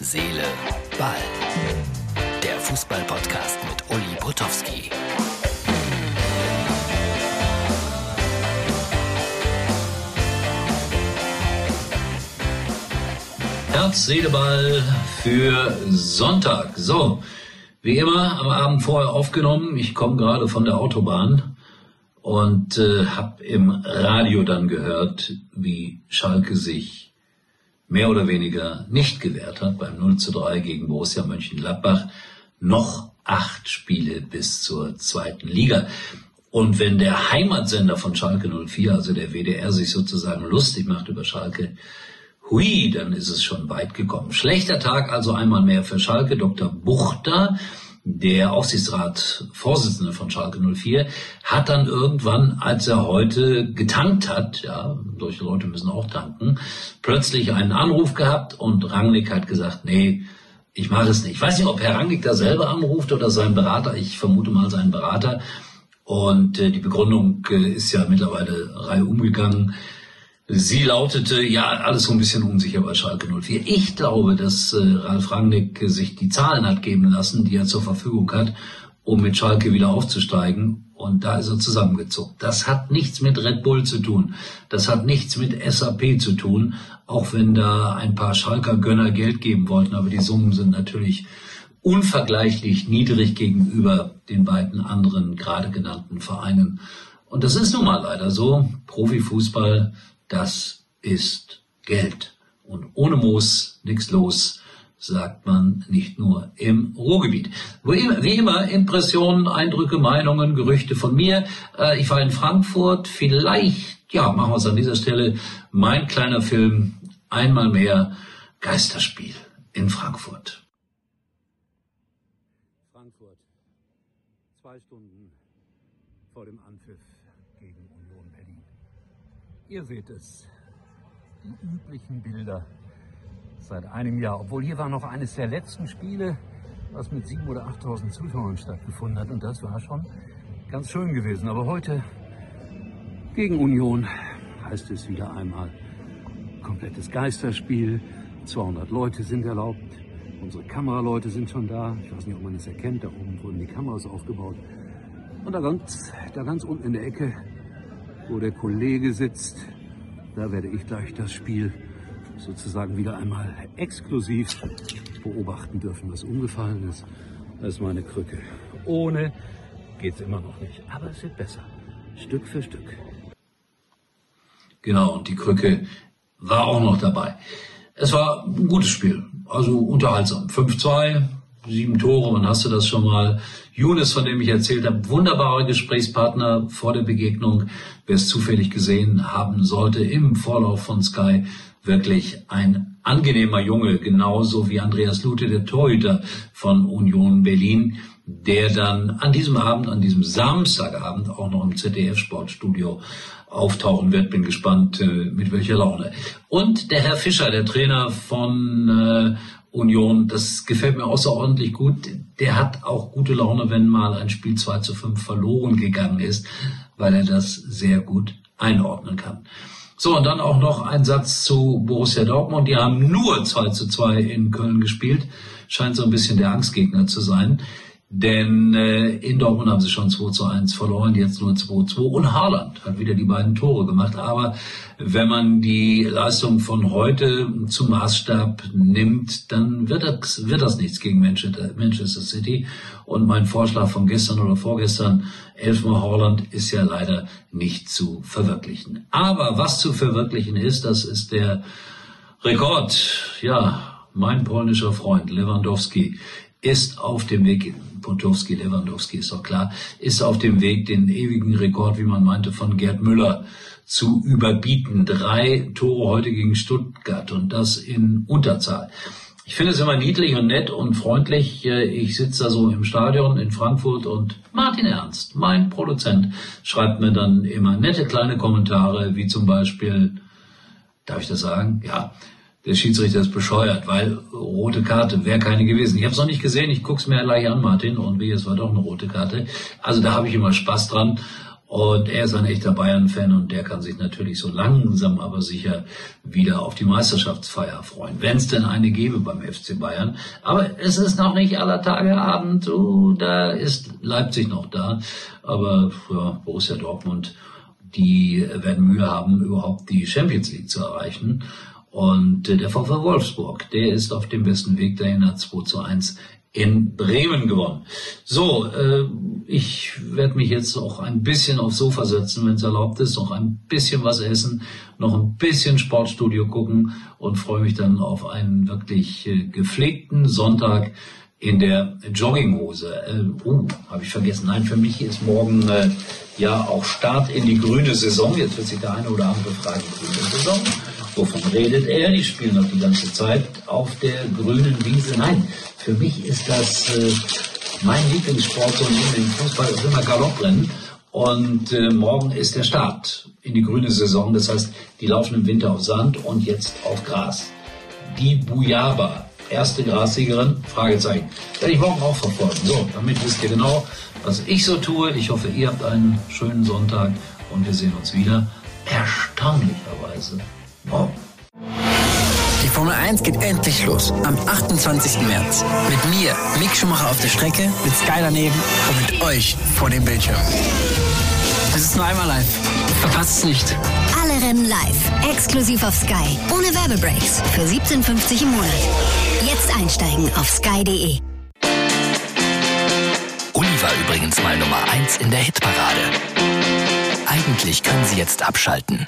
Seele, Ball. Der Fußball-Podcast mit Uli Potowski. Herz, Seele, Ball für Sonntag. So, wie immer am Abend vorher aufgenommen. Ich komme gerade von der Autobahn und äh, habe im Radio dann gehört, wie Schalke sich mehr oder weniger nicht gewährt hat beim 0 zu 3 gegen Borussia Mönchengladbach. Noch acht Spiele bis zur zweiten Liga. Und wenn der Heimatsender von Schalke 04, also der WDR, sich sozusagen lustig macht über Schalke, hui, dann ist es schon weit gekommen. Schlechter Tag also einmal mehr für Schalke. Dr. Buchter der Aufsichtsratsvorsitzende von Schalke 04 hat dann irgendwann, als er heute getankt hat, ja, solche Leute müssen auch tanken, plötzlich einen Anruf gehabt und Rangnick hat gesagt, nee, ich mache es nicht. Ich weiß nicht, ob Herr Rangnick da selber anruft oder sein Berater. Ich vermute mal seinen Berater. Und äh, die Begründung äh, ist ja mittlerweile Reihe umgegangen. Sie lautete, ja, alles so ein bisschen unsicher bei Schalke 04. Ich glaube, dass äh, Ralf Rangnick sich die Zahlen hat geben lassen, die er zur Verfügung hat, um mit Schalke wieder aufzusteigen. Und da ist er zusammengezuckt. Das hat nichts mit Red Bull zu tun. Das hat nichts mit SAP zu tun, auch wenn da ein paar Schalker Gönner Geld geben wollten. Aber die Summen sind natürlich unvergleichlich niedrig gegenüber den beiden anderen gerade genannten Vereinen. Und das ist nun mal leider so. Profifußball das ist Geld. Und ohne Moos nichts los, sagt man nicht nur im Ruhrgebiet. Wie immer, Impressionen, Eindrücke, Meinungen, Gerüchte von mir. Äh, ich war in Frankfurt, vielleicht, ja, machen wir es an dieser Stelle, mein kleiner Film, einmal mehr Geisterspiel in Frankfurt. Frankfurt, zwei Stunden vor dem Anpfiff gegen Union Berlin. Ihr seht es, die üblichen Bilder seit einem Jahr. Obwohl hier war noch eines der letzten Spiele, was mit 7.000 oder 8.000 Zuschauern stattgefunden hat. Und das war schon ganz schön gewesen. Aber heute gegen Union heißt es wieder einmal komplettes Geisterspiel. 200 Leute sind erlaubt. Unsere Kameraleute sind schon da. Ich weiß nicht, ob man es erkennt. Da oben wurden die Kameras aufgebaut. Und da ganz, da ganz unten in der Ecke wo der Kollege sitzt. Da werde ich gleich das Spiel sozusagen wieder einmal exklusiv beobachten dürfen, was umgefallen ist. Das ist meine Krücke. Ohne geht's immer noch nicht, aber es wird besser. Stück für Stück. Genau, und die Krücke war auch noch dabei. Es war ein gutes Spiel, also unterhaltsam. 5-2, sieben Tore, wann hast du das schon mal? Younes, von dem ich erzählt habe, wunderbarer Gesprächspartner vor der Begegnung. Wer es zufällig gesehen haben sollte im Vorlauf von Sky, wirklich ein angenehmer Junge, genauso wie Andreas Lute, der Torhüter von Union Berlin, der dann an diesem Abend, an diesem Samstagabend auch noch im ZDF-Sportstudio auftauchen wird. Bin gespannt, äh, mit welcher Laune. Und der Herr Fischer, der Trainer von äh, Union, das gefällt mir außerordentlich gut. Der hat auch gute Laune, wenn mal ein Spiel 2 zu 5 verloren gegangen ist, weil er das sehr gut einordnen kann. So, und dann auch noch ein Satz zu Borussia Dortmund. Die haben nur 2 zu 2 in Köln gespielt. Scheint so ein bisschen der Angstgegner zu sein. Denn äh, in Dortmund haben sie schon 2 zu 1 verloren, jetzt nur 2 zu 2. Und Haaland hat wieder die beiden Tore gemacht. Aber wenn man die Leistung von heute zum Maßstab nimmt, dann wird das, wird das nichts gegen Manchester City. Und mein Vorschlag von gestern oder vorgestern, elfmal Haaland, ist ja leider nicht zu verwirklichen. Aber was zu verwirklichen ist, das ist der Rekord. Ja, mein polnischer Freund Lewandowski ist auf dem Weg, Potowski, Lewandowski ist doch klar, ist auf dem Weg, den ewigen Rekord, wie man meinte, von Gerd Müller zu überbieten. Drei Tore heute gegen Stuttgart und das in Unterzahl. Ich finde es immer niedlich und nett und freundlich. Ich sitze da so im Stadion in Frankfurt und Martin Ernst, mein Produzent, schreibt mir dann immer nette kleine Kommentare, wie zum Beispiel, darf ich das sagen? Ja, der Schiedsrichter ist bescheuert, weil rote Karte wäre keine gewesen. Ich habe es noch nicht gesehen, ich guck's mir gleich an, Martin, und wie, es war doch eine rote Karte. Also da habe ich immer Spaß dran. Und er ist ein echter Bayern-Fan und der kann sich natürlich so langsam aber sicher wieder auf die Meisterschaftsfeier freuen, wenn es denn eine gäbe beim FC Bayern. Aber es ist noch nicht aller Tage Abend. Uh, da ist Leipzig noch da. Aber ja, Borussia Dortmund, die werden Mühe haben, überhaupt die Champions League zu erreichen. Und äh, der VfL Wolfsburg, der ist auf dem besten Weg dahin, hat 2 zu 1 in Bremen gewonnen. So, äh, ich werde mich jetzt auch ein bisschen aufs Sofa setzen, wenn es erlaubt ist, noch ein bisschen was essen, noch ein bisschen Sportstudio gucken und freue mich dann auf einen wirklich äh, gepflegten Sonntag in der Jogginghose. Äh, uh, habe ich vergessen. Nein, für mich ist morgen äh, ja auch Start in die grüne Saison. Jetzt wird sich der eine oder andere fragen, grüne Saison. Wovon redet er? Die spielen noch die ganze Zeit auf der grünen Wiese. Nein, für mich ist das äh, mein Lieblingssport so neben dem Fußball ist immer Galopprennen. Und äh, morgen ist der Start in die grüne Saison. Das heißt, die laufen im Winter auf Sand und jetzt auf Gras. Die Bujaba, erste Grassiegerin, Fragezeichen. Werde ich morgen auch verfolgen. So, damit wisst ihr genau, was ich so tue. Ich hoffe, ihr habt einen schönen Sonntag und wir sehen uns wieder. Erstaunlicherweise morgen. Die Formel 1 geht endlich los. Am 28. März. Mit mir, Mick Schumacher auf der Strecke, mit Sky daneben und mit euch vor dem Bildschirm. Es ist nur einmal live. Verpasst es nicht. Alle Rennen live. Exklusiv auf Sky. Ohne Werbebreaks. Für 17,50 im Monat. Jetzt einsteigen auf sky.de. Uli war übrigens mal Nummer 1 in der Hitparade. Eigentlich können Sie jetzt abschalten.